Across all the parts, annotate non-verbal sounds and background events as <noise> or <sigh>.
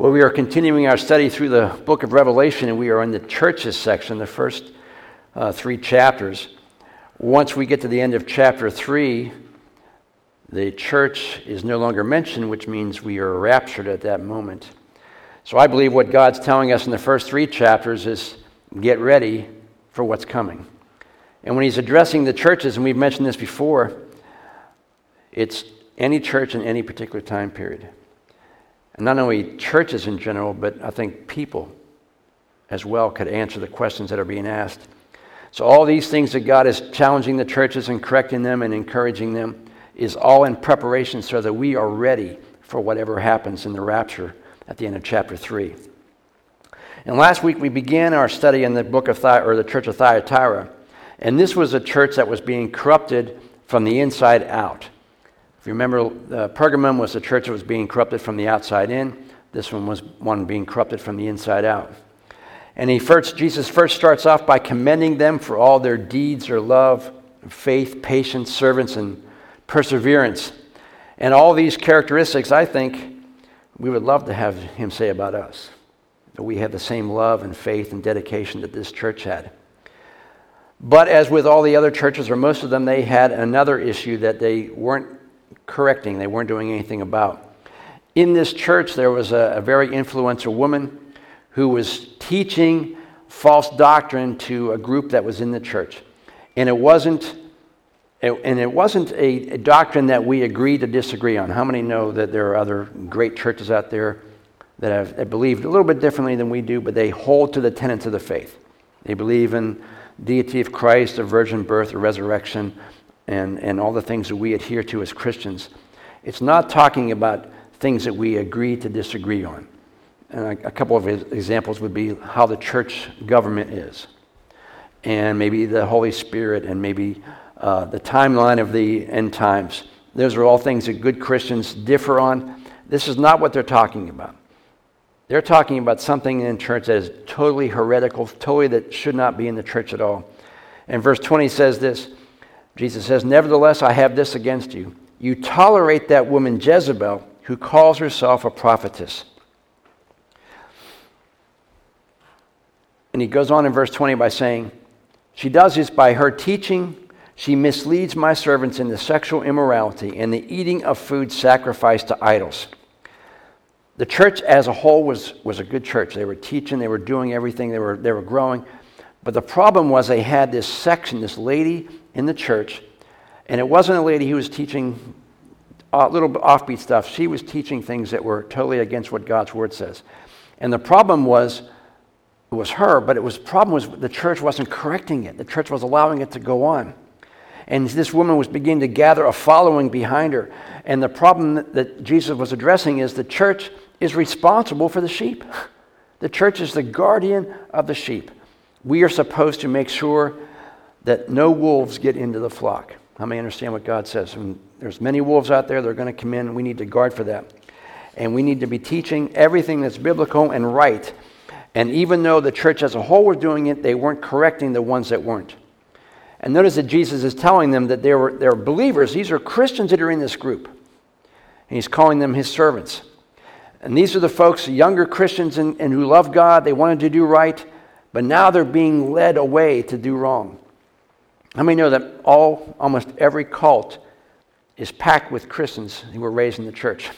Well, we are continuing our study through the book of Revelation, and we are in the churches section, the first uh, three chapters. Once we get to the end of chapter three, the church is no longer mentioned, which means we are raptured at that moment. So I believe what God's telling us in the first three chapters is get ready for what's coming. And when He's addressing the churches, and we've mentioned this before, it's any church in any particular time period. And not only churches in general, but I think people as well could answer the questions that are being asked. So, all these things that God is challenging the churches and correcting them and encouraging them is all in preparation so that we are ready for whatever happens in the rapture at the end of chapter 3. And last week we began our study in the book of Thy- or the church of Thyatira, and this was a church that was being corrupted from the inside out. If you remember, uh, Pergamum was a church that was being corrupted from the outside in. This one was one being corrupted from the inside out. And he first, Jesus first starts off by commending them for all their deeds or love, faith, patience, servants, and perseverance. And all these characteristics, I think, we would love to have him say about us. That we have the same love and faith and dedication that this church had. But as with all the other churches, or most of them, they had another issue that they weren't correcting, they weren't doing anything about. In this church, there was a, a very influential woman who was teaching false doctrine to a group that was in the church. And it wasn't, and it wasn't a, doctrine that we agreed to disagree on. How many know that there are other great churches out there that have that believed a little bit differently than we do, but they hold to the tenets of the faith? They believe in deity of Christ, a virgin birth, a resurrection, and, and all the things that we adhere to as Christians. It's not talking about things that we agree to disagree on. And a, a couple of examples would be how the church government is, and maybe the Holy Spirit, and maybe uh, the timeline of the end times. Those are all things that good Christians differ on. This is not what they're talking about. They're talking about something in church that is totally heretical, totally that should not be in the church at all. And verse 20 says this Jesus says, Nevertheless, I have this against you. You tolerate that woman Jezebel, who calls herself a prophetess. And he goes on in verse 20 by saying, She does this by her teaching. She misleads my servants into sexual immorality and the eating of food sacrificed to idols. The church as a whole was, was a good church. They were teaching, they were doing everything, they were, they were growing. But the problem was they had this section, this lady in the church, and it wasn't a lady who was teaching a little offbeat stuff. She was teaching things that were totally against what God's word says. And the problem was, it was her, but it was the problem was the church wasn't correcting it. The church was allowing it to go on. And this woman was beginning to gather a following behind her. And the problem that Jesus was addressing is the church is responsible for the sheep. <laughs> The church is the guardian of the sheep. We are supposed to make sure that no wolves get into the flock. How many understand what God says? And there's many wolves out there, they're going to come in, we need to guard for that. And we need to be teaching everything that's biblical and right. And even though the church as a whole was doing it, they weren't correcting the ones that weren't. And notice that Jesus is telling them that they were, they were believers. These are Christians that are in this group. And he's calling them his servants. And these are the folks, younger Christians and, and who love God. They wanted to do right, but now they're being led away to do wrong. How many know that all, almost every cult is packed with Christians who were raised in the church?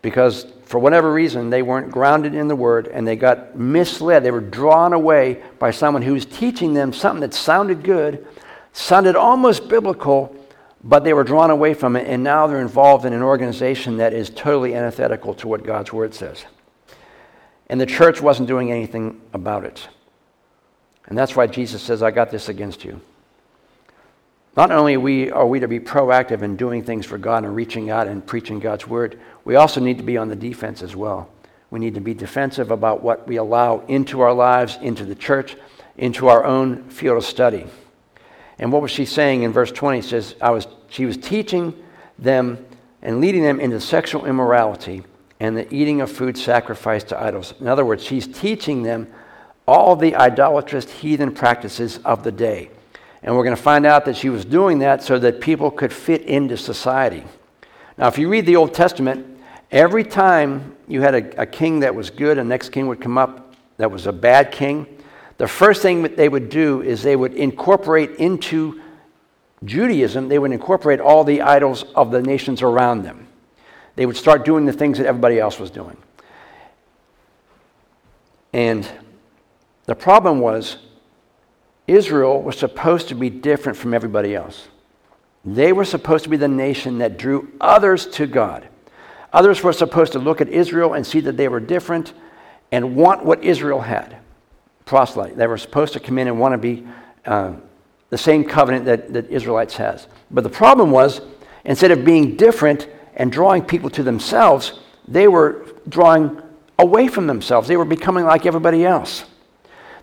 Because for whatever reason, they weren't grounded in the Word and they got misled. They were drawn away by someone who was teaching them something that sounded good, sounded almost biblical, but they were drawn away from it, and now they're involved in an organization that is totally antithetical to what God's Word says. And the church wasn't doing anything about it. And that's why Jesus says, I got this against you. Not only are we, are we to be proactive in doing things for God and reaching out and preaching God's word, we also need to be on the defense as well. We need to be defensive about what we allow into our lives, into the church, into our own field of study. And what was she saying in verse 20? It says, I was, she was teaching them and leading them into sexual immorality and the eating of food sacrificed to idols. In other words, she's teaching them all the idolatrous heathen practices of the day. And we're going to find out that she was doing that so that people could fit into society. Now, if you read the Old Testament, Every time you had a, a king that was good, a next king would come up that was a bad king, the first thing that they would do is they would incorporate into Judaism, they would incorporate all the idols of the nations around them. They would start doing the things that everybody else was doing. And the problem was, Israel was supposed to be different from everybody else. They were supposed to be the nation that drew others to God. Others were supposed to look at Israel and see that they were different and want what Israel had. Proselyte. They were supposed to come in and want to be uh, the same covenant that, that Israelites has. But the problem was, instead of being different and drawing people to themselves, they were drawing away from themselves. They were becoming like everybody else.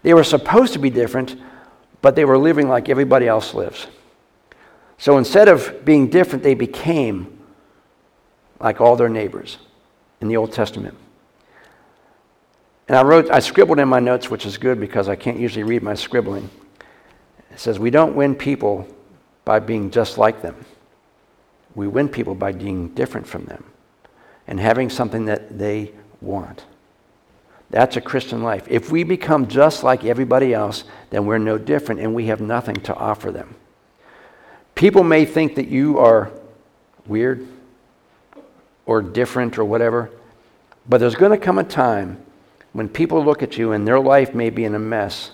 They were supposed to be different, but they were living like everybody else lives. So instead of being different, they became like all their neighbors in the Old Testament. And I wrote, I scribbled in my notes, which is good because I can't usually read my scribbling. It says, We don't win people by being just like them. We win people by being different from them and having something that they want. That's a Christian life. If we become just like everybody else, then we're no different and we have nothing to offer them. People may think that you are weird or different or whatever, but there's going to come a time when people look at you and their life may be in a mess.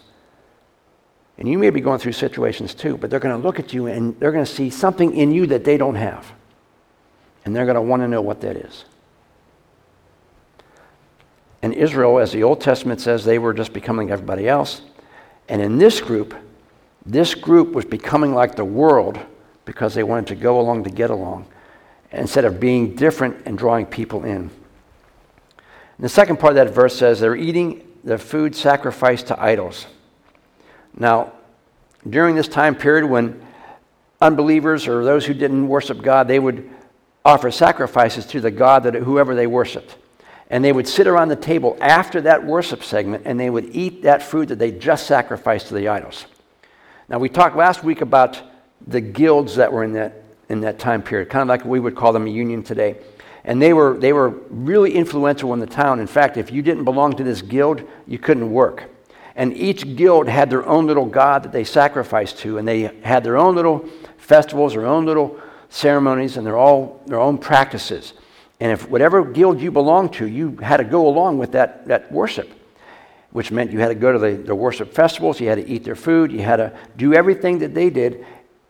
And you may be going through situations too, but they're going to look at you and they're going to see something in you that they don't have. And they're going to want to know what that is. And Israel, as the Old Testament says, they were just becoming everybody else. And in this group, this group was becoming like the world because they wanted to go along to get along instead of being different and drawing people in. And the second part of that verse says they're eating the food sacrificed to idols. Now, during this time period when unbelievers or those who didn't worship God, they would offer sacrifices to the God that whoever they worshiped. And they would sit around the table after that worship segment and they would eat that food that they just sacrificed to the idols. Now, we talked last week about the guilds that were in that, in that time period, kind of like we would call them a union today. And they were, they were really influential in the town. In fact, if you didn't belong to this guild, you couldn't work. And each guild had their own little god that they sacrificed to, and they had their own little festivals, their own little ceremonies, and their, all, their own practices. And if whatever guild you belonged to, you had to go along with that, that worship which meant you had to go to the, the worship festivals, you had to eat their food, you had to do everything that they did.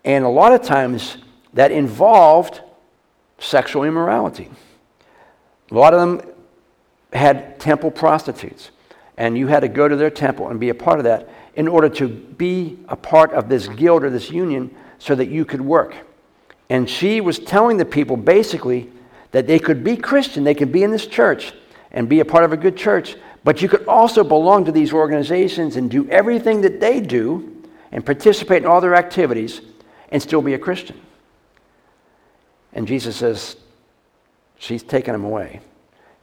And a lot of times that involved sexual immorality. A lot of them had temple prostitutes, and you had to go to their temple and be a part of that in order to be a part of this guild or this union so that you could work. And she was telling the people basically that they could be Christian, they could be in this church and be a part of a good church, but you could also belong to these organizations and do everything that they do and participate in all their activities and still be a Christian. And Jesus says, she's taken him away.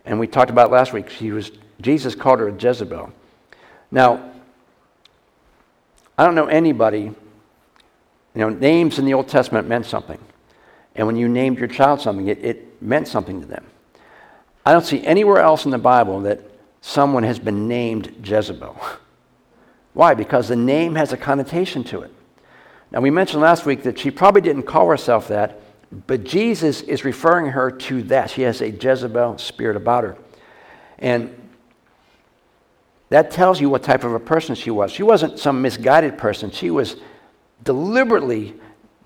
And we talked about last week, she was, Jesus called her a Jezebel. Now, I don't know anybody, you know, names in the Old Testament meant something. And when you named your child something, it, it meant something to them. I don't see anywhere else in the Bible that someone has been named Jezebel. <laughs> Why? Because the name has a connotation to it. Now, we mentioned last week that she probably didn't call herself that, but Jesus is referring her to that. She has a Jezebel spirit about her. And that tells you what type of a person she was. She wasn't some misguided person, she was deliberately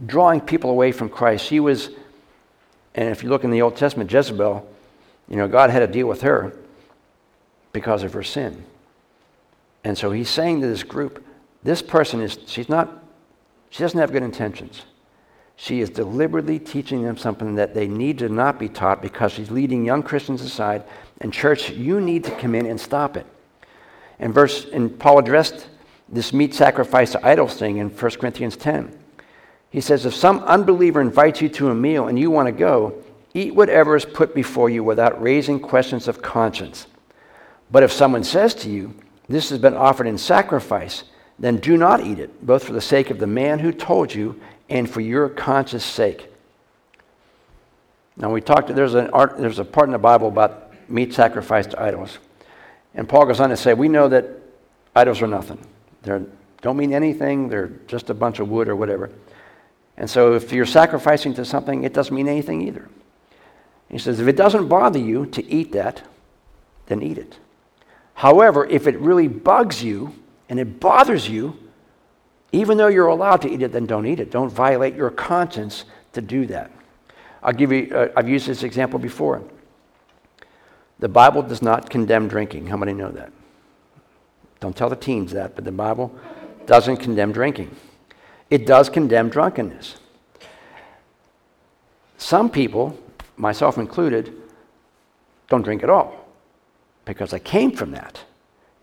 drawing people away from Christ. She was, and if you look in the Old Testament, Jezebel, you know, God had to deal with her because of her sin. And so he's saying to this group, this person is, she's not, she doesn't have good intentions. She is deliberately teaching them something that they need to not be taught because she's leading young Christians aside. And church, you need to come in and stop it. And verse, and Paul addressed this meat sacrifice to idols thing in 1 Corinthians 10. He says, if some unbeliever invites you to a meal and you want to go, eat whatever is put before you without raising questions of conscience. But if someone says to you, This has been offered in sacrifice, then do not eat it, both for the sake of the man who told you and for your conscience sake. Now we talked. There's an art, There's a part in the Bible about meat sacrificed to idols, and Paul goes on to say, we know that idols are nothing. They don't mean anything. They're just a bunch of wood or whatever. And so if you're sacrificing to something, it doesn't mean anything either. He says, if it doesn't bother you to eat that, then eat it. However, if it really bugs you and it bothers you, even though you're allowed to eat it, then don't eat it. Don't violate your conscience to do that. I'll give you, uh, I've used this example before. The Bible does not condemn drinking. How many know that? Don't tell the teens that, but the Bible doesn't condemn drinking. It does condemn drunkenness. Some people, myself included, don't drink at all because I came from that.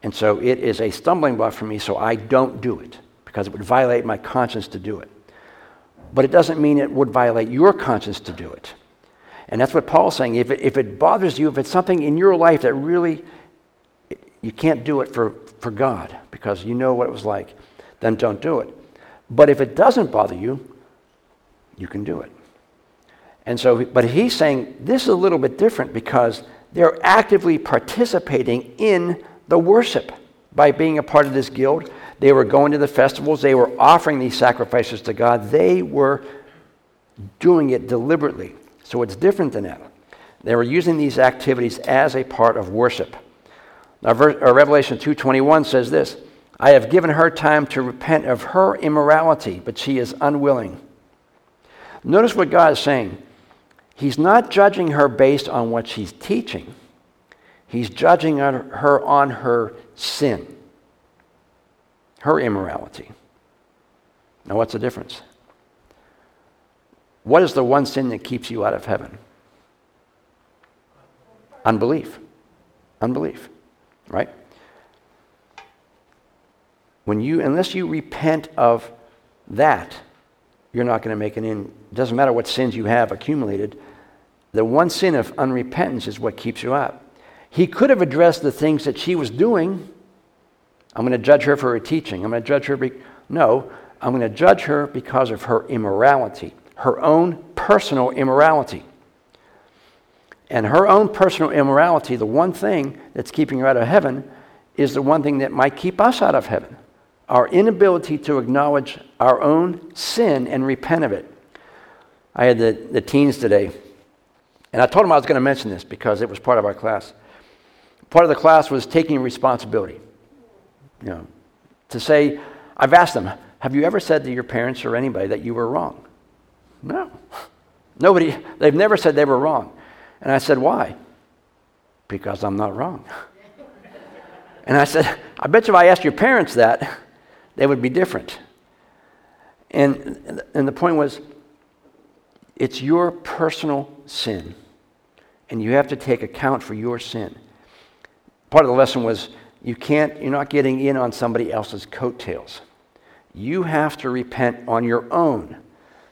And so it is a stumbling block for me, so I don't do it because it would violate my conscience to do it. But it doesn't mean it would violate your conscience to do it. And that's what Paul's saying. If it, if it bothers you, if it's something in your life that really you can't do it for, for God because you know what it was like, then don't do it. But if it doesn't bother you, you can do it. And so, but he's saying this is a little bit different because they're actively participating in the worship by being a part of this guild. They were going to the festivals, they were offering these sacrifices to God. They were doing it deliberately. So it's different than that. They were using these activities as a part of worship. Now, uh, Revelation 2:21 says this, "I have given her time to repent of her immorality, but she is unwilling." Notice what God is saying. He's not judging her based on what she's teaching, he's judging her on her sin, her immorality. Now, what's the difference? What is the one sin that keeps you out of heaven? Unbelief. Unbelief, right? When you, unless you repent of that, you're not going to make it in. It doesn't matter what sins you have accumulated, the one sin of unrepentance is what keeps you out. He could have addressed the things that she was doing. I'm going to judge her for her teaching. I'm going to judge her. Be- no, I'm going to judge her because of her immorality, her own personal immorality. And her own personal immorality, the one thing that's keeping her out of heaven, is the one thing that might keep us out of heaven our inability to acknowledge our own sin and repent of it. I had the, the teens today and I told them I was going to mention this because it was part of our class. Part of the class was taking responsibility. You know, to say, I've asked them, have you ever said to your parents or anybody that you were wrong? No. Nobody, they've never said they were wrong. And I said, why? Because I'm not wrong. <laughs> and I said, I bet you if I asked your parents that, they would be different. And, and the point was, it's your personal sin, and you have to take account for your sin. Part of the lesson was you can't, you're not getting in on somebody else's coattails. You have to repent on your own.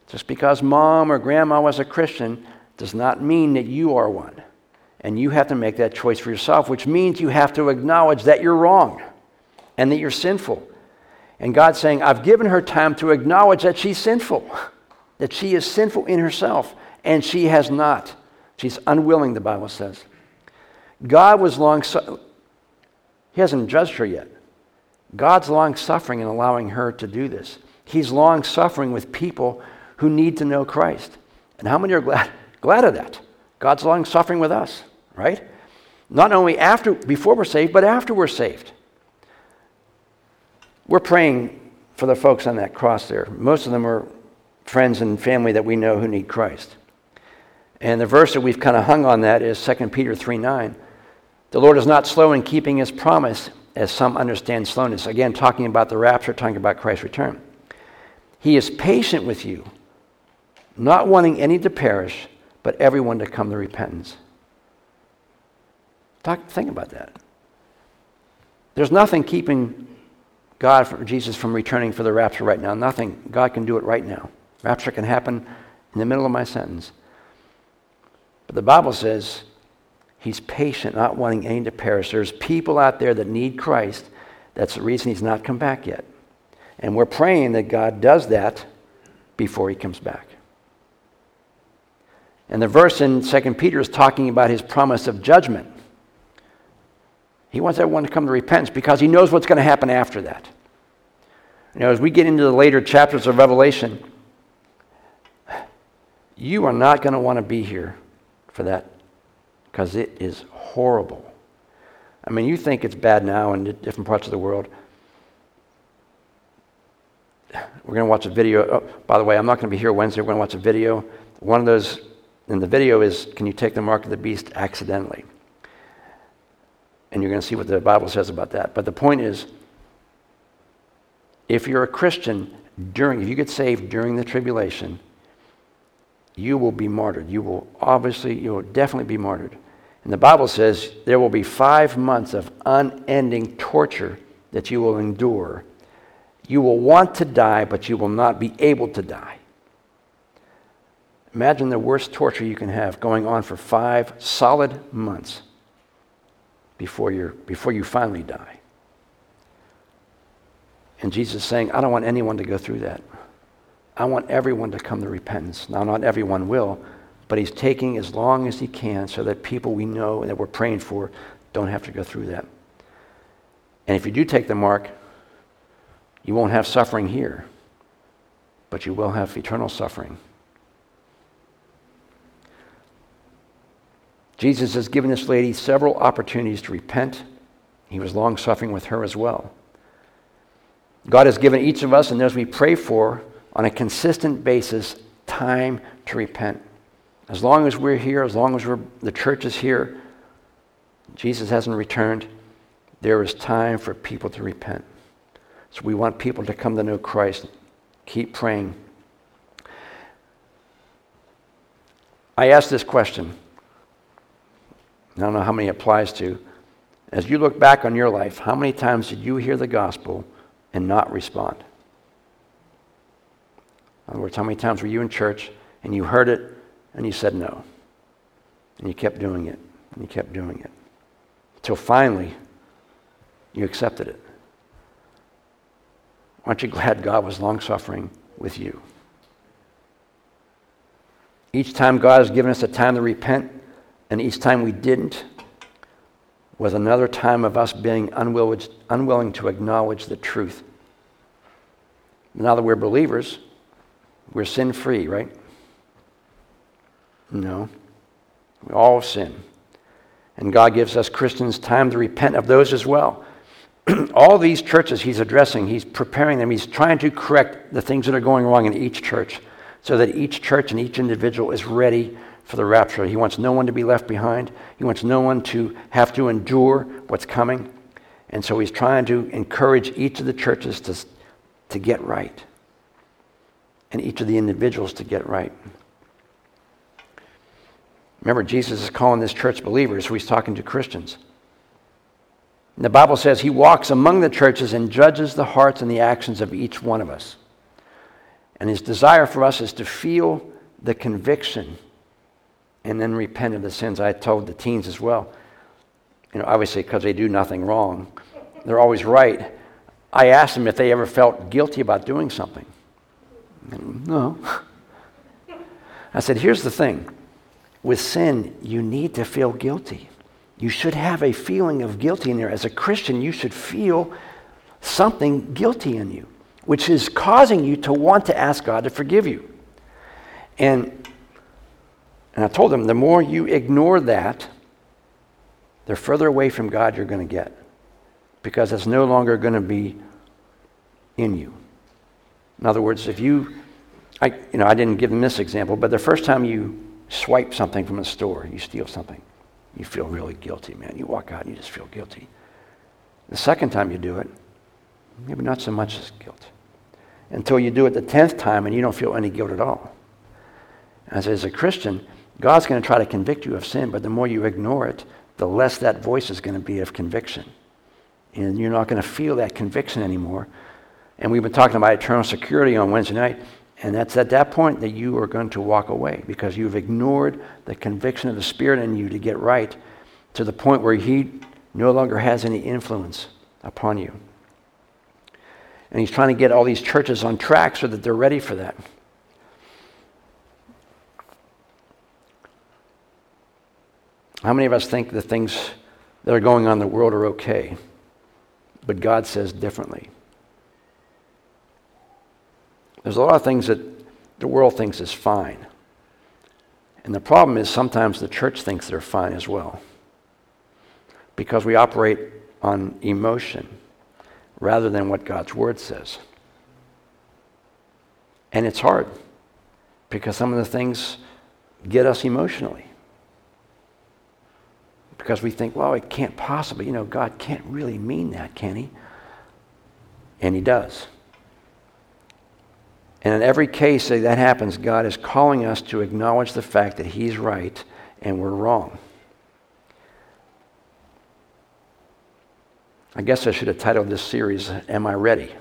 Just because mom or grandma was a Christian does not mean that you are one. And you have to make that choice for yourself, which means you have to acknowledge that you're wrong and that you're sinful. And God's saying, I've given her time to acknowledge that she's sinful. <laughs> that she is sinful in herself, and she has not. She's unwilling, the Bible says. God was long, su- He hasn't judged her yet. God's long suffering in allowing her to do this. He's long suffering with people who need to know Christ. And how many are glad, <laughs> glad of that? God's long suffering with us, right? Not only after, before we're saved, but after we're saved. We're praying for the folks on that cross there. Most of them are friends and family that we know who need Christ. And the verse that we've kind of hung on that is 2 Peter 3 9. The Lord is not slow in keeping his promise, as some understand slowness. Again, talking about the rapture, talking about Christ's return. He is patient with you, not wanting any to perish, but everyone to come to repentance. Talk, think about that. There's nothing keeping God, Jesus, from returning for the rapture right now. Nothing. God can do it right now. Rapture can happen in the middle of my sentence. But the Bible says he's patient, not wanting any to perish. There's people out there that need Christ. That's the reason he's not come back yet. And we're praying that God does that before he comes back. And the verse in 2 Peter is talking about his promise of judgment. He wants everyone to come to repentance because he knows what's going to happen after that. You know, as we get into the later chapters of Revelation, you are not going to want to be here for that because it is horrible. I mean, you think it's bad now in different parts of the world. We're going to watch a video. Oh, by the way, I'm not going to be here Wednesday. We're going to watch a video. One of those, and the video is Can you take the mark of the beast accidentally? And you're going to see what the Bible says about that. But the point is, if you're a Christian during, if you get saved during the tribulation, you will be martyred. You will obviously, you will definitely be martyred. And the Bible says there will be five months of unending torture that you will endure. You will want to die, but you will not be able to die. Imagine the worst torture you can have going on for five solid months before, you're, before you finally die. And Jesus is saying, I don't want anyone to go through that. I want everyone to come to repentance. Now, not everyone will, but he's taking as long as he can so that people we know and that we're praying for don't have to go through that. And if you do take the mark, you won't have suffering here, but you will have eternal suffering. Jesus has given this lady several opportunities to repent. He was long suffering with her as well. God has given each of us and those we pray for on a consistent basis time to repent. As long as we're here, as long as the church is here, Jesus hasn't returned, there is time for people to repent. So we want people to come to know Christ. Keep praying. I ask this question. I don't know how many applies to. As you look back on your life, how many times did you hear the gospel and not respond? In other words, how many times were you in church and you heard it and you said no? And you kept doing it and you kept doing it until finally you accepted it. Aren't you glad God was long suffering with you? Each time God has given us a time to repent, and each time we didn't, was another time of us being unwilling, to acknowledge the truth. Now that we're believers, we're sin free, right? No. We all sin. And God gives us Christians time to repent of those as well. <clears throat> all these churches he's addressing, he's preparing them, he's trying to correct the things that are going wrong in each church so that each church and each individual is ready for the rapture. He wants no one to be left behind, he wants no one to have to endure what's coming. And so he's trying to encourage each of the churches to, to get right and each of the individuals to get right. Remember, Jesus is calling this church believers, so he's talking to Christians. And the Bible says he walks among the churches and judges the hearts and the actions of each one of us. And his desire for us is to feel the conviction and then repent of the sins. I told the teens as well, you know, obviously because they do nothing wrong, they're always right. I asked them if they ever felt guilty about doing something. And, no. I said, here's the thing with sin, you need to feel guilty. You should have a feeling of guilty in there. As a Christian, you should feel something guilty in you, which is causing you to want to ask God to forgive you. And, and I told them the more you ignore that, the further away from God you're going to get because it's no longer going to be in you. In other words, if you, I, you know, I didn't give them this example, but the first time you swipe something from a store, you steal something, you feel really guilty, man. You walk out and you just feel guilty. The second time you do it, maybe not so much as guilt. Until you do it the tenth time and you don't feel any guilt at all. As, as a Christian, God's going to try to convict you of sin, but the more you ignore it, the less that voice is going to be of conviction. And you're not going to feel that conviction anymore. And we've been talking about eternal security on Wednesday night. And that's at that point that you are going to walk away because you've ignored the conviction of the Spirit in you to get right to the point where He no longer has any influence upon you. And He's trying to get all these churches on track so that they're ready for that. How many of us think the things that are going on in the world are okay? But God says differently. There's a lot of things that the world thinks is fine. And the problem is sometimes the church thinks they're fine as well. Because we operate on emotion rather than what God's word says. And it's hard because some of the things get us emotionally. Because we think, well, it can't possibly, you know, God can't really mean that, can He? And He does. And in every case that happens, God is calling us to acknowledge the fact that He's right and we're wrong. I guess I should have titled this series, Am I Ready?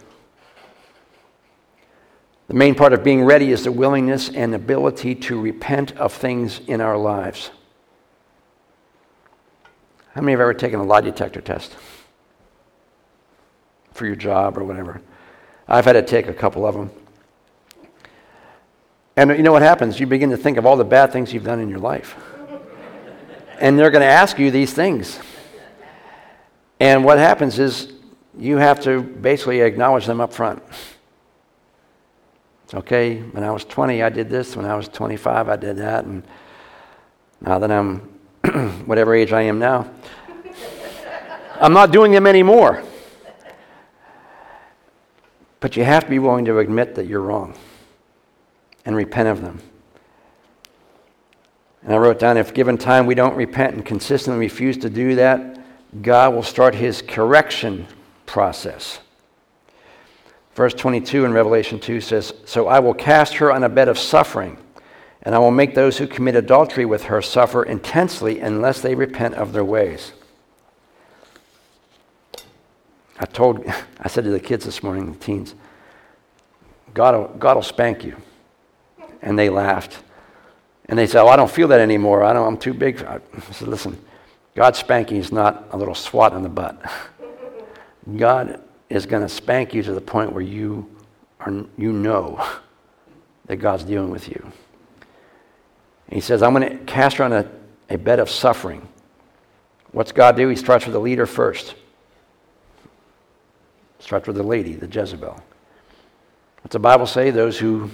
The main part of being ready is the willingness and ability to repent of things in our lives. How many have ever taken a lie detector test for your job or whatever? I've had to take a couple of them. And you know what happens? You begin to think of all the bad things you've done in your life. and they're going to ask you these things. And what happens is you have to basically acknowledge them up front. Okay, when I was 20, I did this. When I was 25, I did that. And now that I'm <clears throat> whatever age I am now, I'm not doing them anymore. But you have to be willing to admit that you're wrong and repent of them. And I wrote down if given time we don't repent and consistently refuse to do that, God will start his correction process. Verse 22 in Revelation 2 says, So I will cast her on a bed of suffering, and I will make those who commit adultery with her suffer intensely unless they repent of their ways. I told, <laughs> I said to the kids this morning, the teens, God will, God will spank you and they laughed. And they said, Oh, I don't feel that anymore. I don't, I'm too big. I said, Listen, God's spanking is not a little swat on the butt. <laughs> God is going to spank you to the point where you, are, you know <laughs> that God's dealing with you. He says, I'm going to cast her on a, a bed of suffering. What's God do? He starts with the leader first. Starts with the lady, the Jezebel. What's the Bible say? Those who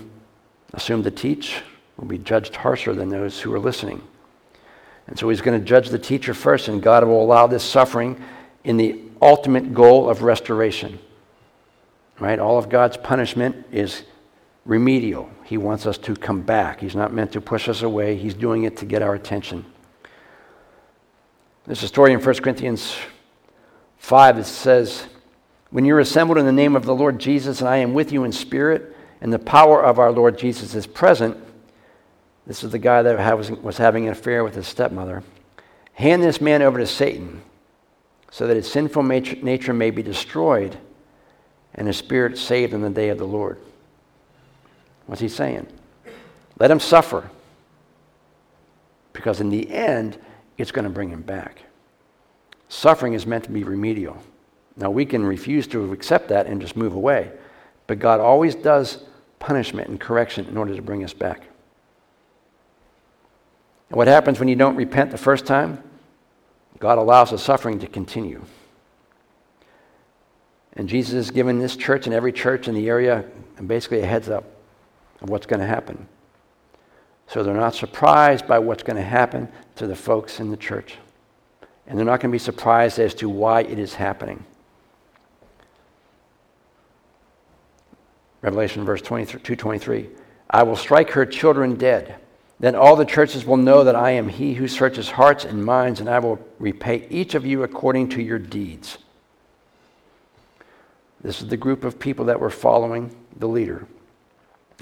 assume to teach will be judged harsher than those who are listening. And so he's going to judge the teacher first, and God will allow this suffering in the ultimate goal of restoration. Right? All of God's punishment is remedial. He wants us to come back. He's not meant to push us away, He's doing it to get our attention. There's a story in 1 Corinthians 5 that says, When you're assembled in the name of the Lord Jesus, and I am with you in spirit, and the power of our Lord Jesus is present, this is the guy that was having an affair with his stepmother. Hand this man over to Satan so that his sinful nature may be destroyed and his spirit saved in the day of the Lord. What's he saying? Let him suffer because in the end, it's going to bring him back. Suffering is meant to be remedial. Now, we can refuse to accept that and just move away, but God always does punishment and correction in order to bring us back. And what happens when you don't repent the first time? God allows the suffering to continue. And Jesus has given this church and every church in the area basically a heads up of what's going to happen. So they're not surprised by what's going to happen to the folks in the church. And they're not going to be surprised as to why it is happening. Revelation verse 223. I will strike her children dead. Then all the churches will know that I am he who searches hearts and minds, and I will repay each of you according to your deeds. This is the group of people that were following the leader.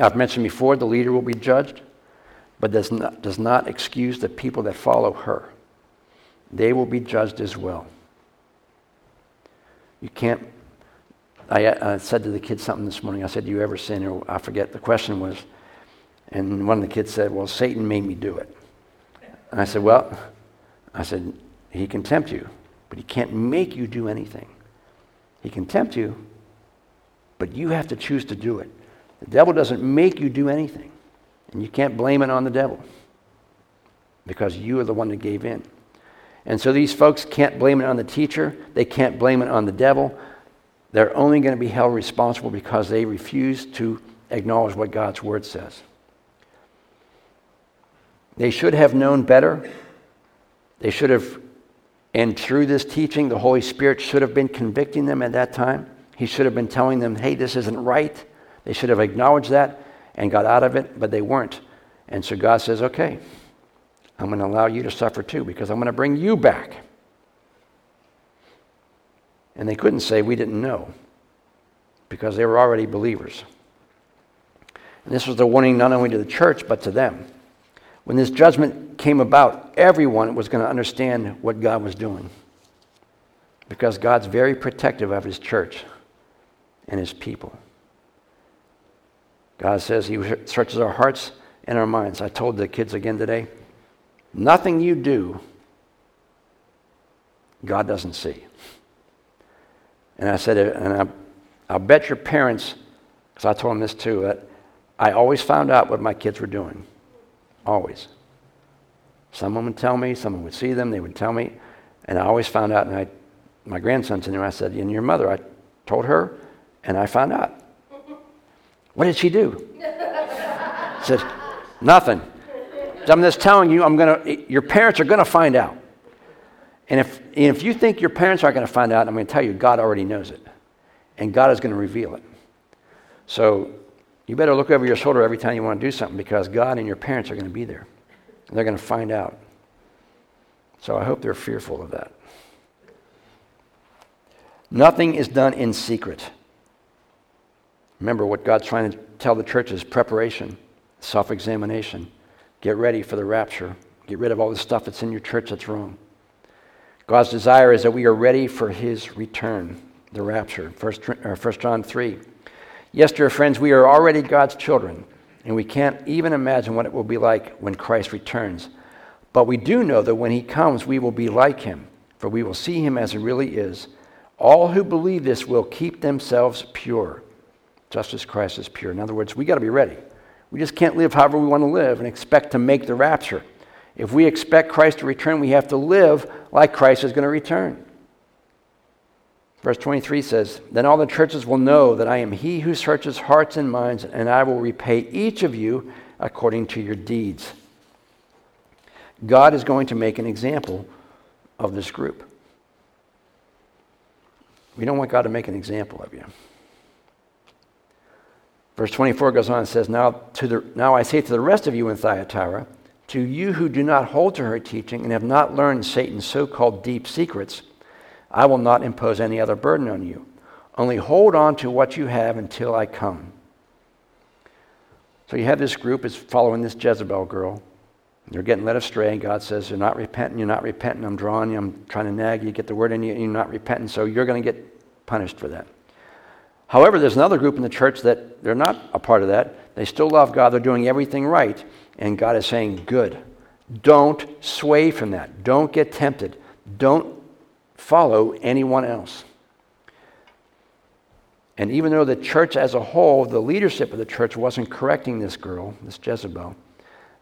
I've mentioned before the leader will be judged, but does not, does not excuse the people that follow her. They will be judged as well. You can't I uh, said to the kids something this morning. I said, Do you ever sin? Or I forget. The question was, and one of the kids said, Well, Satan made me do it. And I said, Well, I said, He can tempt you, but he can't make you do anything. He can tempt you, but you have to choose to do it. The devil doesn't make you do anything, and you can't blame it on the devil because you are the one that gave in. And so these folks can't blame it on the teacher, they can't blame it on the devil. They're only going to be held responsible because they refuse to acknowledge what God's word says. They should have known better. They should have, and through this teaching, the Holy Spirit should have been convicting them at that time. He should have been telling them, hey, this isn't right. They should have acknowledged that and got out of it, but they weren't. And so God says, okay, I'm going to allow you to suffer too because I'm going to bring you back. And they couldn't say, We didn't know, because they were already believers. And this was a warning not only to the church, but to them. When this judgment came about, everyone was going to understand what God was doing. Because God's very protective of his church and his people. God says he searches our hearts and our minds. I told the kids again today Nothing you do, God doesn't see. And I said, and I, I'll bet your parents, because I told them this too, that I always found out what my kids were doing. Always. Someone would tell me, someone would see them, they would tell me, and I always found out. And I, my grandson's in there, I said, and your mother, I told her, and I found out. What did she do? Said, nothing. I'm just telling you, I'm gonna, your parents are going to find out. And if, if you think your parents aren't going to find out, I'm going to tell you, God already knows it. And God is going to reveal it. So you better look over your shoulder every time you want to do something because God and your parents are going to be there. And they're going to find out. So I hope they're fearful of that. Nothing is done in secret. Remember what God's trying to tell the church is preparation, self examination. Get ready for the rapture. Get rid of all the stuff that's in your church that's wrong. God's desire is that we are ready for his return, the rapture. 1 John 3. Yes, dear friends, we are already God's children, and we can't even imagine what it will be like when Christ returns. But we do know that when he comes, we will be like him, for we will see him as he really is. All who believe this will keep themselves pure, just as Christ is pure. In other words, we got to be ready. We just can't live however we want to live and expect to make the rapture. If we expect Christ to return, we have to live like Christ is going to return. Verse 23 says, Then all the churches will know that I am he who searches hearts and minds, and I will repay each of you according to your deeds. God is going to make an example of this group. We don't want God to make an example of you. Verse 24 goes on and says, now, to the, now I say to the rest of you in Thyatira, to you who do not hold to her teaching and have not learned Satan's so called deep secrets, I will not impose any other burden on you. Only hold on to what you have until I come. So you have this group is following this Jezebel girl. They're getting led astray, and God says, You're not repenting, you're not repenting. I'm drawing you, I'm trying to nag you, get the word in you, and you're not repenting, so you're going to get punished for that. However, there's another group in the church that they're not a part of that. They still love God, they're doing everything right, and God is saying, Good. Don't sway from that. Don't get tempted. Don't follow anyone else. And even though the church as a whole, the leadership of the church wasn't correcting this girl, this Jezebel,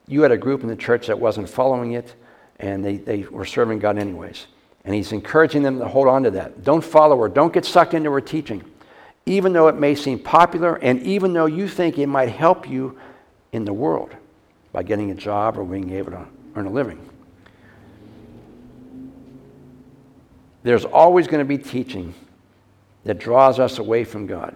you had a group in the church that wasn't following it, and they, they were serving God anyways. And he's encouraging them to hold on to that. Don't follow her. Don't get sucked into her teaching even though it may seem popular and even though you think it might help you in the world by getting a job or being able to earn a living. There's always going to be teaching that draws us away from God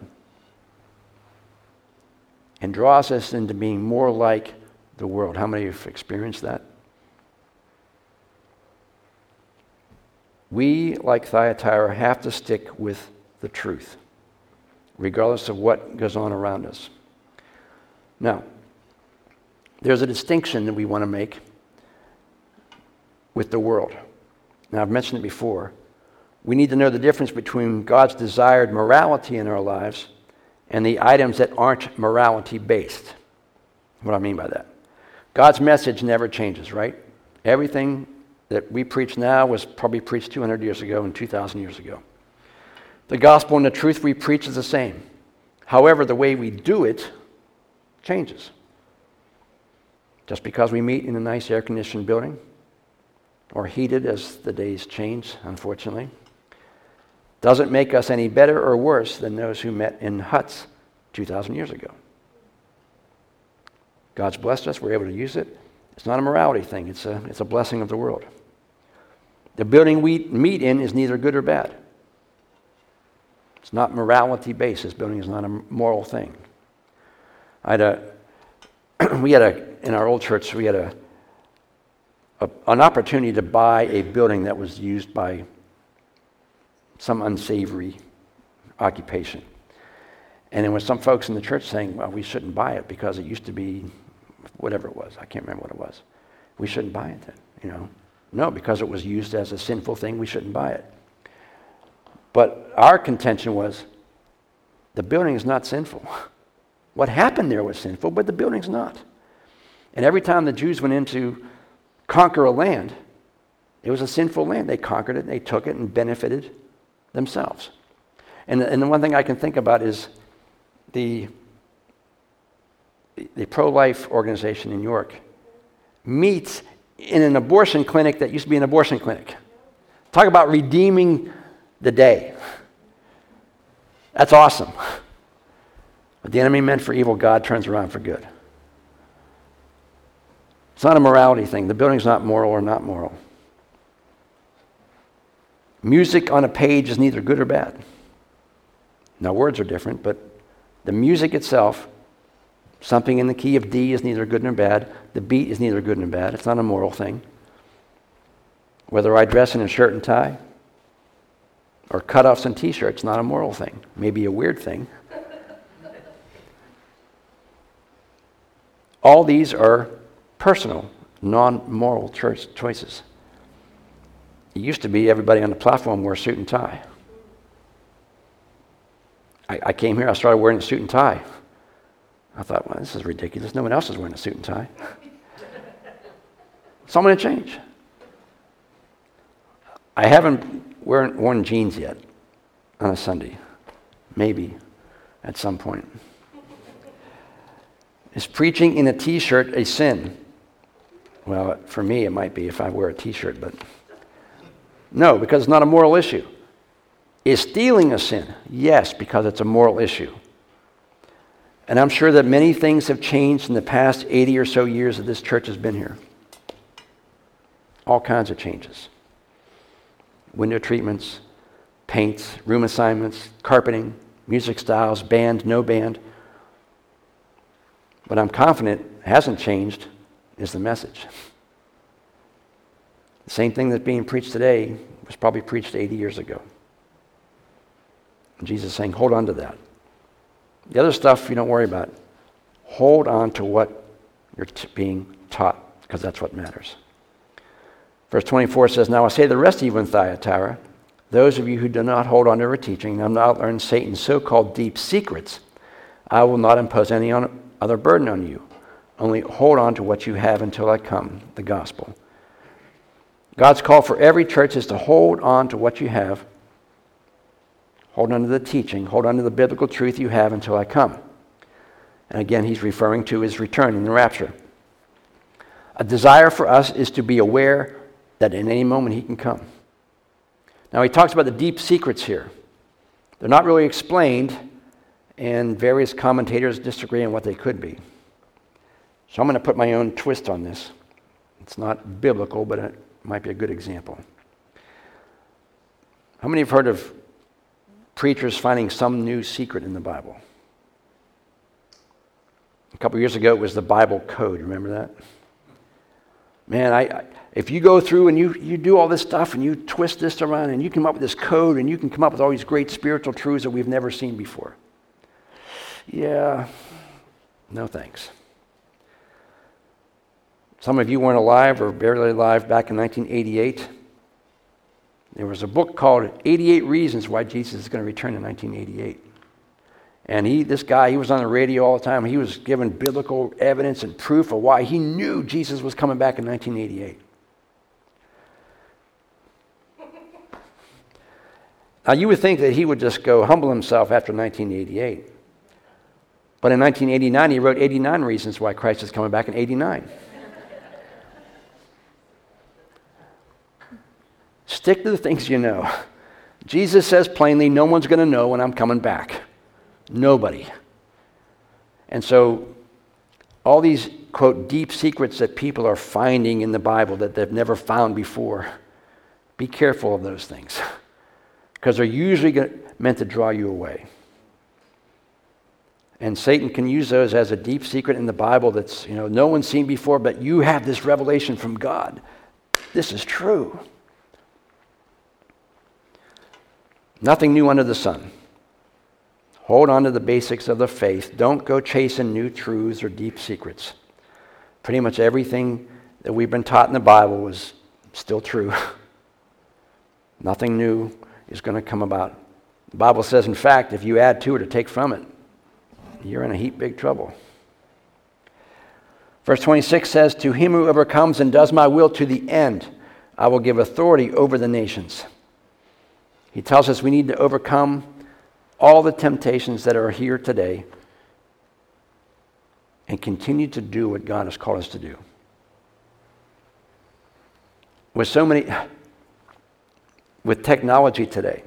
and draws us into being more like the world. How many of you have experienced that? We, like Thyatira, have to stick with the truth regardless of what goes on around us. Now, there's a distinction that we want to make with the world. Now, I've mentioned it before. We need to know the difference between God's desired morality in our lives and the items that aren't morality based. What I mean by that? God's message never changes, right? Everything that we preach now was probably preached 200 years ago and 2,000 years ago. The gospel and the truth we preach is the same. However, the way we do it changes. Just because we meet in a nice air conditioned building or heated as the days change, unfortunately. Doesn't make us any better or worse than those who met in huts 2,000 years ago. God's blessed us, we're able to use it. It's not a morality thing, it's a, it's a blessing of the world. The building we meet in is neither good or bad. It's not morality based. This building is not a moral thing. I had a, <clears throat> we had a, in our old church, we had a, a, an opportunity to buy a building that was used by some unsavory occupation. And there was some folks in the church saying, well, we shouldn't buy it because it used to be whatever it was. I can't remember what it was. We shouldn't buy it then, you know. No, because it was used as a sinful thing, we shouldn't buy it. But our contention was the building is not sinful. <laughs> What happened there was sinful, but the building's not. And every time the Jews went in to conquer a land, it was a sinful land. They conquered it, they took it, and benefited themselves. And, and the one thing I can think about is the, the pro life organization in York meets in an abortion clinic that used to be an abortion clinic. Talk about redeeming the day. That's awesome. What the enemy meant for evil, God turns around for good. It's not a morality thing. The building's not moral or not moral. Music on a page is neither good or bad. Now, words are different, but the music itself, something in the key of D, is neither good nor bad. The beat is neither good nor bad. It's not a moral thing. Whether I dress in a shirt and tie, or cutoffs and t shirts, not a moral thing. Maybe a weird thing. All these are personal, non moral choices. It used to be everybody on the platform wore a suit and tie. I, I came here, I started wearing a suit and tie. I thought, well, this is ridiculous. No one else is wearing a suit and tie. <laughs> so I'm going to change. I haven't wearing, worn jeans yet on a Sunday. Maybe at some point. Is preaching in a t shirt a sin? Well, for me, it might be if I wear a t shirt, but no, because it's not a moral issue. Is stealing a sin? Yes, because it's a moral issue. And I'm sure that many things have changed in the past 80 or so years that this church has been here. All kinds of changes window treatments, paints, room assignments, carpeting, music styles, band, no band. What I'm confident hasn't changed is the message. The same thing that's being preached today was probably preached 80 years ago. And Jesus is saying, hold on to that. The other stuff you don't worry about. Hold on to what you're t- being taught, because that's what matters. Verse 24 says, Now I say the rest of you in Thyatira, those of you who do not hold on to her teaching, and have not learned Satan's so called deep secrets, I will not impose any other burden on you. Only hold on to what you have until I come, the gospel. God's call for every church is to hold on to what you have, hold on to the teaching, hold on to the biblical truth you have until I come. And again, he's referring to his return in the rapture. A desire for us is to be aware that in any moment he can come. Now, he talks about the deep secrets here. They're not really explained, and various commentators disagree on what they could be. So I'm going to put my own twist on this. It's not biblical, but it might be a good example. How many have heard of preachers finding some new secret in the Bible? A couple years ago, it was the Bible Code. Remember that? Man, I, if you go through and you, you do all this stuff and you twist this around and you come up with this code and you can come up with all these great spiritual truths that we've never seen before. Yeah, no thanks. Some of you weren't alive or barely alive back in 1988. There was a book called 88 Reasons Why Jesus is going to Return in 1988. And he, this guy, he was on the radio all the time. He was given biblical evidence and proof of why he knew Jesus was coming back in 1988. Now, you would think that he would just go humble himself after 1988. But in 1989, he wrote 89 reasons why Christ is coming back in 89. Stick to the things you know. Jesus says plainly, no one's going to know when I'm coming back. Nobody. And so, all these, quote, deep secrets that people are finding in the Bible that they've never found before, be careful of those things because they're usually meant to draw you away. And Satan can use those as a deep secret in the Bible that's, you know, no one's seen before, but you have this revelation from God. This is true. Nothing new under the sun. Hold on to the basics of the faith. Don't go chasing new truths or deep secrets. Pretty much everything that we've been taught in the Bible is still true. <laughs> Nothing new is going to come about. The Bible says, in fact, if you add to it or take from it, you're in a heap big trouble. Verse 26 says, To him who overcomes and does my will to the end, I will give authority over the nations. He tells us we need to overcome all the temptations that are here today and continue to do what God has called us to do. With so many, with technology today,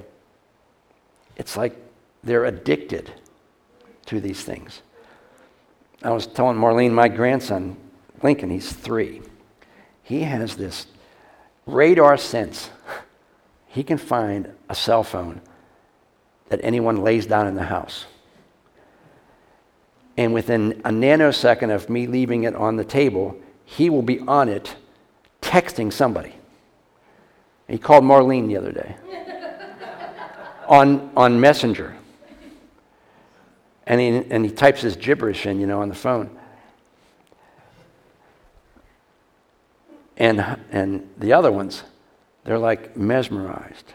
it's like they're addicted to these things. I was telling Marlene, my grandson, Lincoln, he's three. He has this radar sense. He can find a cell phone that anyone lays down in the house. And within a nanosecond of me leaving it on the table, he will be on it texting somebody. He called Marlene the other day on, on Messenger. And he, and he types his gibberish in, you know, on the phone. And, and the other ones, they're like mesmerized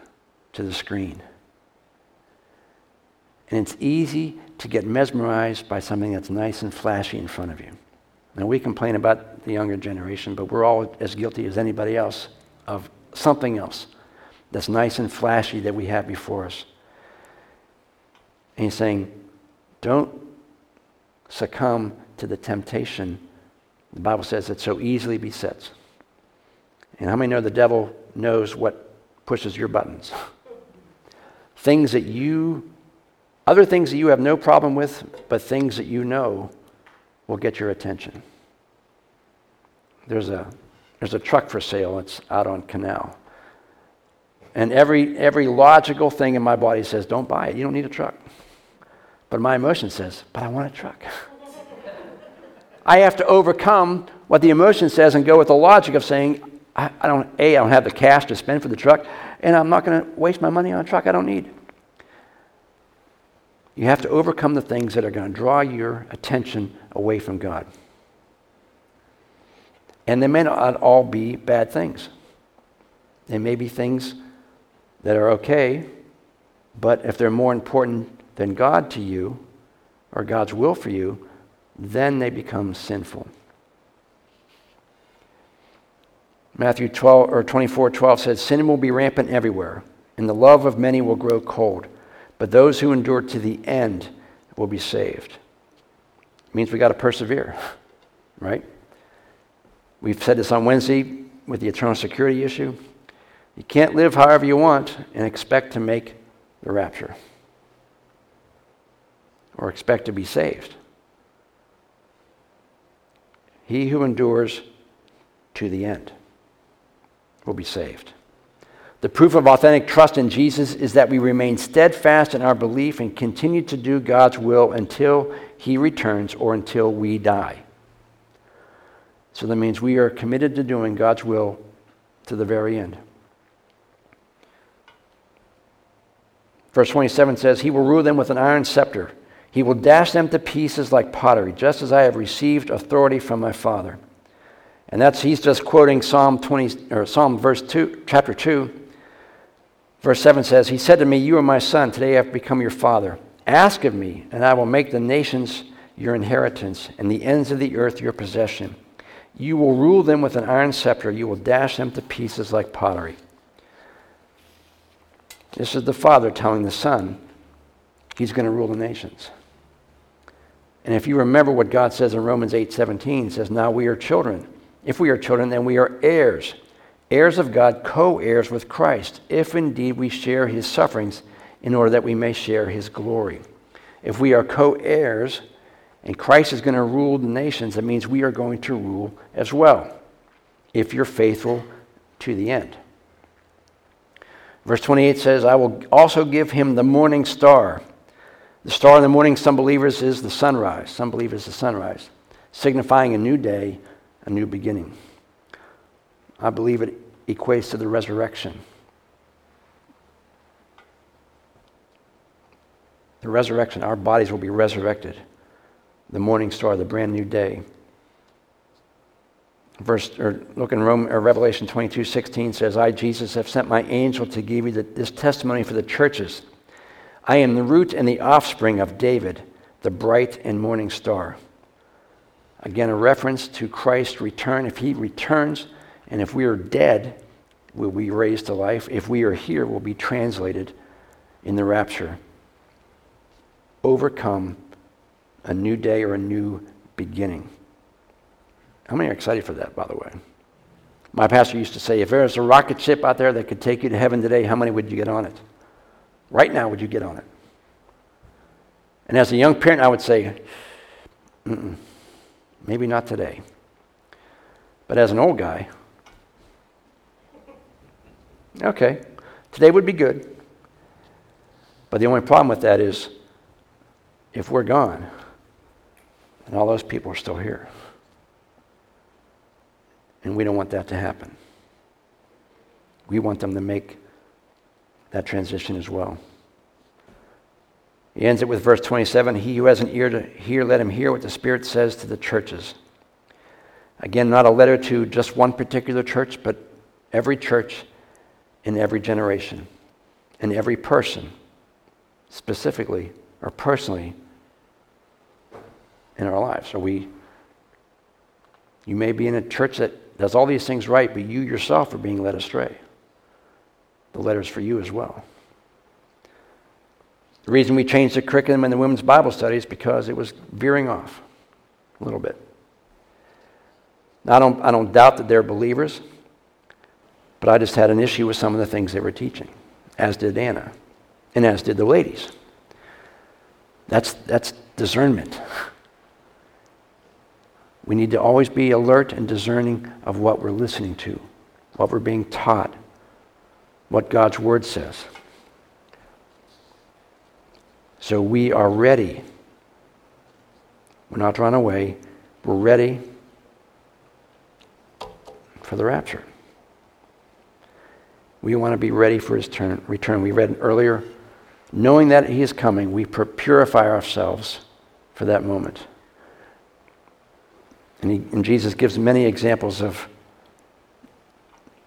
to the screen. And it's easy to get mesmerized by something that's nice and flashy in front of you. Now, we complain about the younger generation, but we're all as guilty as anybody else of something else that's nice and flashy that we have before us. And he's saying, don't succumb to the temptation the Bible says that so easily besets. And how many know the devil knows what pushes your buttons? <laughs> things that you, other things that you have no problem with, but things that you know will get your attention. There's a, there's a truck for sale, it's out on Canal. And every, every logical thing in my body says, don't buy it, you don't need a truck. But my emotion says, but I want a truck. <laughs> I have to overcome what the emotion says and go with the logic of saying, I, I don't, A, I don't have the cash to spend for the truck, and I'm not going to waste my money on a truck I don't need. You have to overcome the things that are going to draw your attention away from God. And they may not all be bad things. They may be things that are okay, but if they're more important than God to you or God's will for you, then they become sinful. Matthew 12 or 24 12 says, Sin will be rampant everywhere, and the love of many will grow cold, but those who endure to the end will be saved. It means we got to persevere, <laughs> right? We've said this on Wednesday with the eternal security issue. You can't live however you want and expect to make the rapture or expect to be saved. He who endures to the end will be saved. The proof of authentic trust in Jesus is that we remain steadfast in our belief and continue to do God's will until he returns or until we die. So that means we are committed to doing God's will to the very end. Verse 27 says, He will rule them with an iron scepter. He will dash them to pieces like pottery, just as I have received authority from my Father. And that's he's just quoting Psalm 20 or Psalm verse 2, chapter 2. Verse 7 says, He said to me, You are my son, today I have become your father. Ask of me, and I will make the nations your inheritance, and the ends of the earth your possession. You will rule them with an iron scepter, you will dash them to pieces like pottery. This is the Father telling the Son, He's going to rule the nations. And if you remember what God says in Romans 8 17, says, Now we are children. If we are children, then we are heirs, heirs of God, co heirs with Christ, if indeed we share his sufferings, in order that we may share his glory. If we are co heirs, and Christ is going to rule the nations, that means we are going to rule as well, if you're faithful to the end. Verse 28 says, I will also give him the morning star. The star in the morning, some believers, is the sunrise. Some believers, the sunrise, signifying a new day, a new beginning. I believe it equates to the resurrection. The resurrection, our bodies will be resurrected. The morning star, the brand new day. Verse, or look in Rome, or Revelation 22 16 says, I, Jesus, have sent my angel to give you the, this testimony for the churches. I am the root and the offspring of David, the bright and morning star. Again, a reference to Christ's return. If he returns, and if we are dead, we'll be raised to life. If we are here, we'll be translated in the rapture. Overcome a new day or a new beginning. How many are excited for that, by the way? My pastor used to say, if there was a rocket ship out there that could take you to heaven today, how many would you get on it? Right now, would you get on it? And as a young parent, I would say, maybe not today. But as an old guy, okay, today would be good. But the only problem with that is if we're gone and all those people are still here. And we don't want that to happen. We want them to make that transition as well. He ends it with verse 27 He who has an ear to hear, let him hear what the Spirit says to the churches. Again, not a letter to just one particular church, but every church in every generation and every person, specifically or personally, in our lives. Are we, you may be in a church that does all these things right, but you yourself are being led astray. The letter's for you as well. The reason we changed the curriculum in the women's Bible study is because it was veering off a little bit. Now, I don't, I don't doubt that they're believers, but I just had an issue with some of the things they were teaching, as did Anna, and as did the ladies. That's, that's discernment. <laughs> We need to always be alert and discerning of what we're listening to, what we're being taught, what God's Word says. So we are ready. We're not run away. We're ready for the rapture. We want to be ready for his turn, return. We read earlier, knowing that he is coming, we purify ourselves for that moment. And, he, and Jesus gives many examples of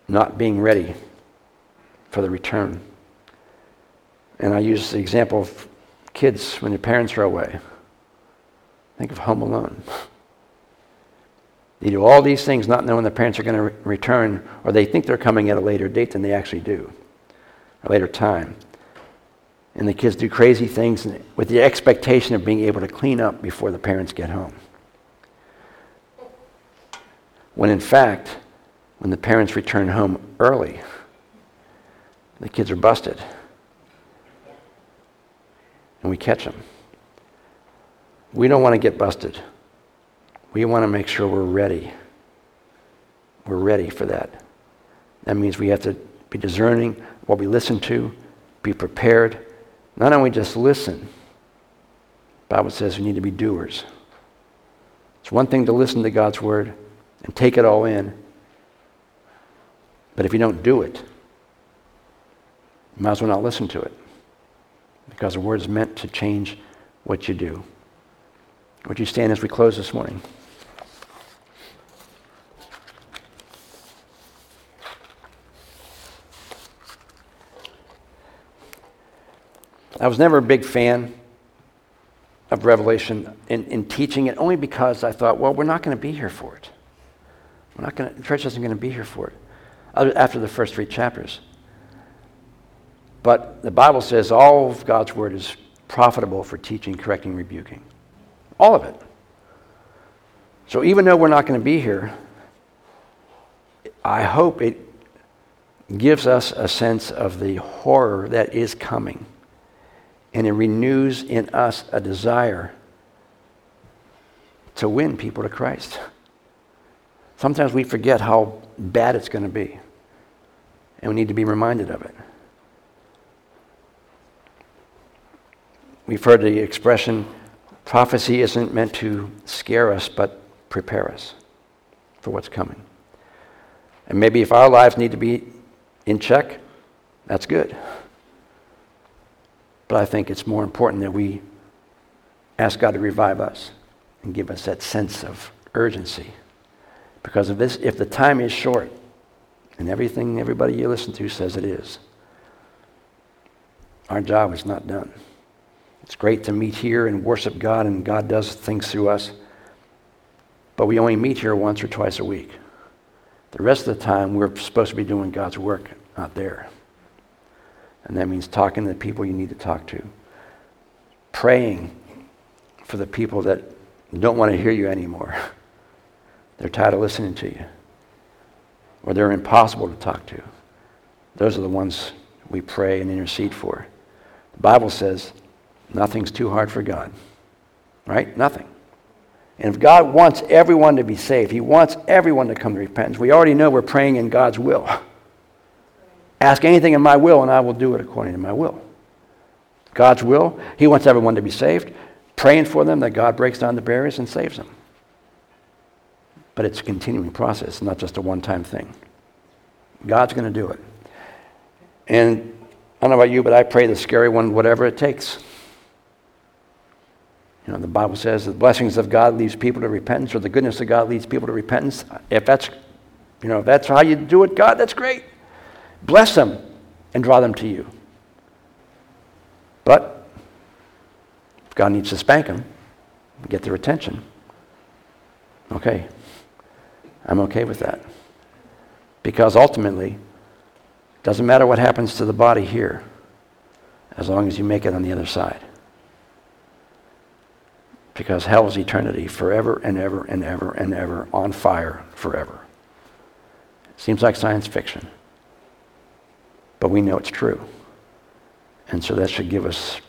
not being ready for the return. And I use the example of kids when their parents are away. Think of Home Alone. They do all these things not knowing the parents are going to re- return, or they think they're coming at a later date than they actually do, a later time. And the kids do crazy things with the expectation of being able to clean up before the parents get home. When in fact, when the parents return home early, the kids are busted. And we catch them. We don't want to get busted. We want to make sure we're ready. We're ready for that. That means we have to be discerning what we listen to, be prepared. Not only just listen, Bible says we need to be doers. It's one thing to listen to God's word and take it all in. But if you don't do it, you might as well not listen to it. Because the word is meant to change what you do. Would you stand as we close this morning? I was never a big fan of Revelation in, in teaching it only because I thought, well, we're not going to be here for it. We're not going the church isn't going to be here for it after the first three chapters. But the Bible says all of God's word is profitable for teaching, correcting, rebuking. All of it. So even though we're not going to be here, I hope it gives us a sense of the horror that is coming. And it renews in us a desire to win people to Christ. Sometimes we forget how bad it's going to be, and we need to be reminded of it. We've heard the expression prophecy isn't meant to scare us, but prepare us for what's coming. And maybe if our lives need to be in check, that's good. But I think it's more important that we ask God to revive us and give us that sense of urgency. Because if, this, if the time is short, and everything everybody you listen to says it is, our job is not done. It's great to meet here and worship God, and God does things through us, but we only meet here once or twice a week. The rest of the time, we're supposed to be doing God's work out there. And that means talking to the people you need to talk to, praying for the people that don't want to hear you anymore. <laughs> They're tired of listening to you, or they're impossible to talk to. Those are the ones we pray and intercede for. The Bible says nothing's too hard for God, right? Nothing. And if God wants everyone to be saved, He wants everyone to come to repentance. We already know we're praying in God's will. <laughs> Ask anything in my will, and I will do it according to my will. God's will, He wants everyone to be saved, praying for them that God breaks down the barriers and saves them. But it's a continuing process, not just a one time thing. God's going to do it. And I don't know about you, but I pray the scary one, whatever it takes. You know, the Bible says the blessings of God leads people to repentance, or the goodness of God leads people to repentance. If that's, you know, if that's how you do it, God, that's great. Bless them and draw them to you. But if God needs to spank them, get their attention, okay, I'm okay with that. Because ultimately, it doesn't matter what happens to the body here, as long as you make it on the other side because hell is eternity forever and ever and ever and ever on fire forever. Seems like science fiction, but we know it's true. And so that should give us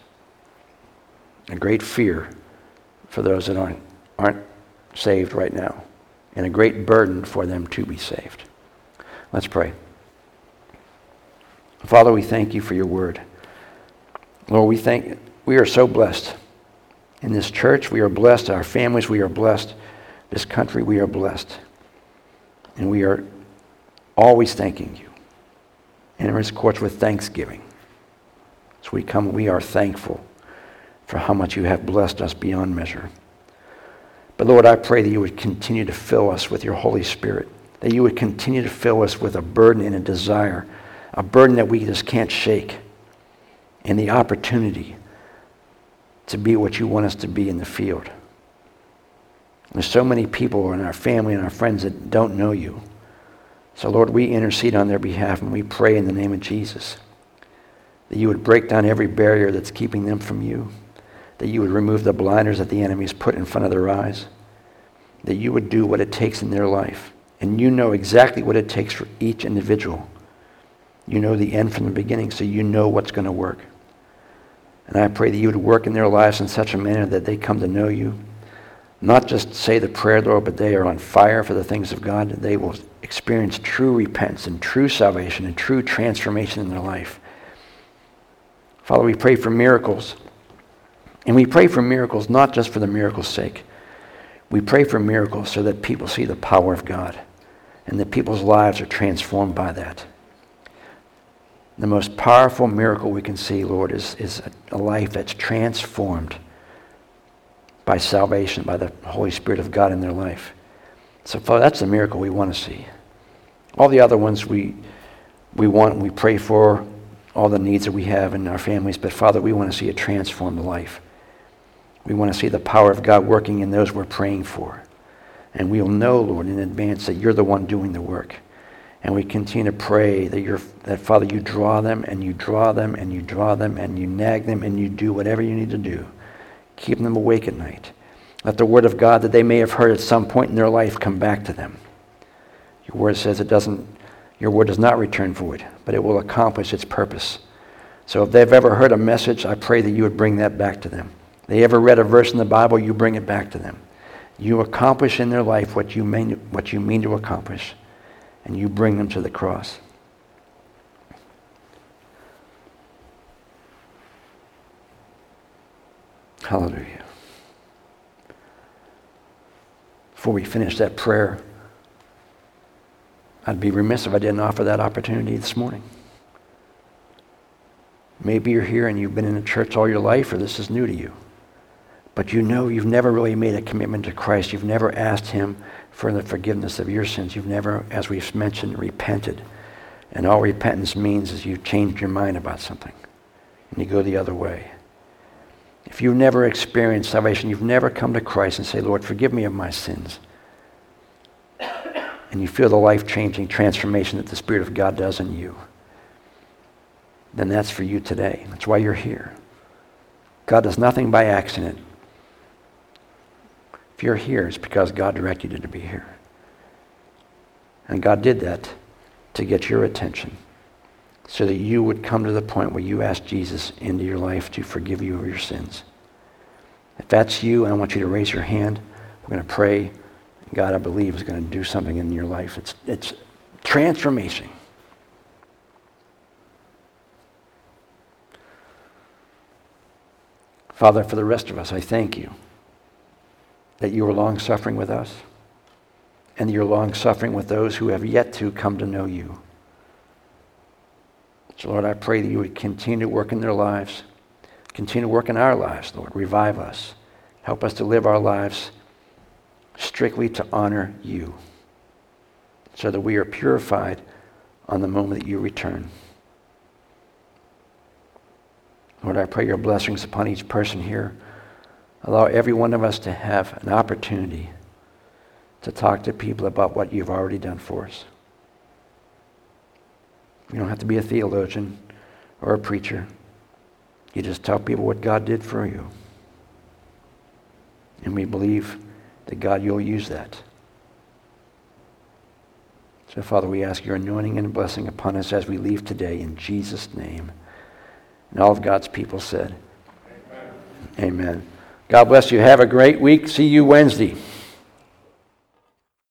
a great fear for those that aren't, aren't saved right now, and a great burden for them to be saved. Let's pray. Father, we thank you for your word. Lord, we thank we are so blessed in this church. We are blessed. Our families, we are blessed. This country, we are blessed. And we are always thanking you. Enter his courts with thanksgiving. As we come, we are thankful for how much you have blessed us beyond measure. But Lord, I pray that you would continue to fill us with your Holy Spirit, that you would continue to fill us with a burden and a desire, a burden that we just can't shake, and the opportunity to be what you want us to be in the field. There's so many people in our family and our friends that don't know you. So, Lord, we intercede on their behalf and we pray in the name of Jesus that you would break down every barrier that's keeping them from you, that you would remove the blinders that the enemy's put in front of their eyes, that you would do what it takes in their life. And you know exactly what it takes for each individual. You know the end from the beginning, so you know what's going to work. And I pray that you would work in their lives in such a manner that they come to know you. Not just say the prayer, Lord, but they are on fire for the things of God. They will experience true repentance and true salvation and true transformation in their life. Father, we pray for miracles. And we pray for miracles not just for the miracle's sake. We pray for miracles so that people see the power of God and that people's lives are transformed by that. The most powerful miracle we can see, Lord, is, is a, life that's transformed by salvation, by the Holy Spirit of God in their life. So, Father, that's the miracle we want to see. All the other ones we, we want, we pray for, all the needs that we have in our families, but Father, we want to see a transformed life. We want to see the power of God working in those we're praying for. And we'll know, Lord, in advance that you're the one doing the work. And we continue to pray that, you're, that, Father, you draw them and you draw them and you draw them and you nag them and you do whatever you need to do. Keep them awake at night. Let the word of God that they may have heard at some point in their life come back to them. Your word says it doesn't, Your word does not return void, but it will accomplish its purpose. So if they've ever heard a message, I pray that you would bring that back to them. They ever read a verse in the Bible, you bring it back to them. You accomplish in their life what you mean, what you mean to accomplish, and you bring them to the cross. Hallelujah. Before we finish that prayer, I'd be remiss if I didn't offer that opportunity this morning. Maybe you're here and you've been in a church all your life, or this is new to you. But you know you've never really made a commitment to Christ. You've never asked Him for the forgiveness of your sins. You've never, as we've mentioned, repented. And all repentance means is you've changed your mind about something and you go the other way. If you've never experienced salvation, you've never come to Christ and say, Lord, forgive me of my sins. And you feel the life changing transformation that the Spirit of God does in you, then that's for you today. That's why you're here. God does nothing by accident. You're here, it's because God directed you to be here. And God did that to get your attention so that you would come to the point where you ask Jesus into your life to forgive you of your sins. If that's you, I want you to raise your hand. We're going to pray. God, I believe, is going to do something in your life. It's, it's transformation. Father, for the rest of us, I thank you that you are long suffering with us and you're long suffering with those who have yet to come to know you. So, Lord, I pray that you would continue to work in their lives, continue to work in our lives, Lord. Revive us. Help us to live our lives strictly to honor you so that we are purified on the moment that you return. Lord, I pray your blessings upon each person here. Allow every one of us to have an opportunity to talk to people about what you've already done for us. You don't have to be a theologian or a preacher. You just tell people what God did for you. And we believe that God, you'll use that. So, Father, we ask your anointing and blessing upon us as we leave today in Jesus' name. And all of God's people said, Amen. Amen. God bless you. Have a great week. See you Wednesday.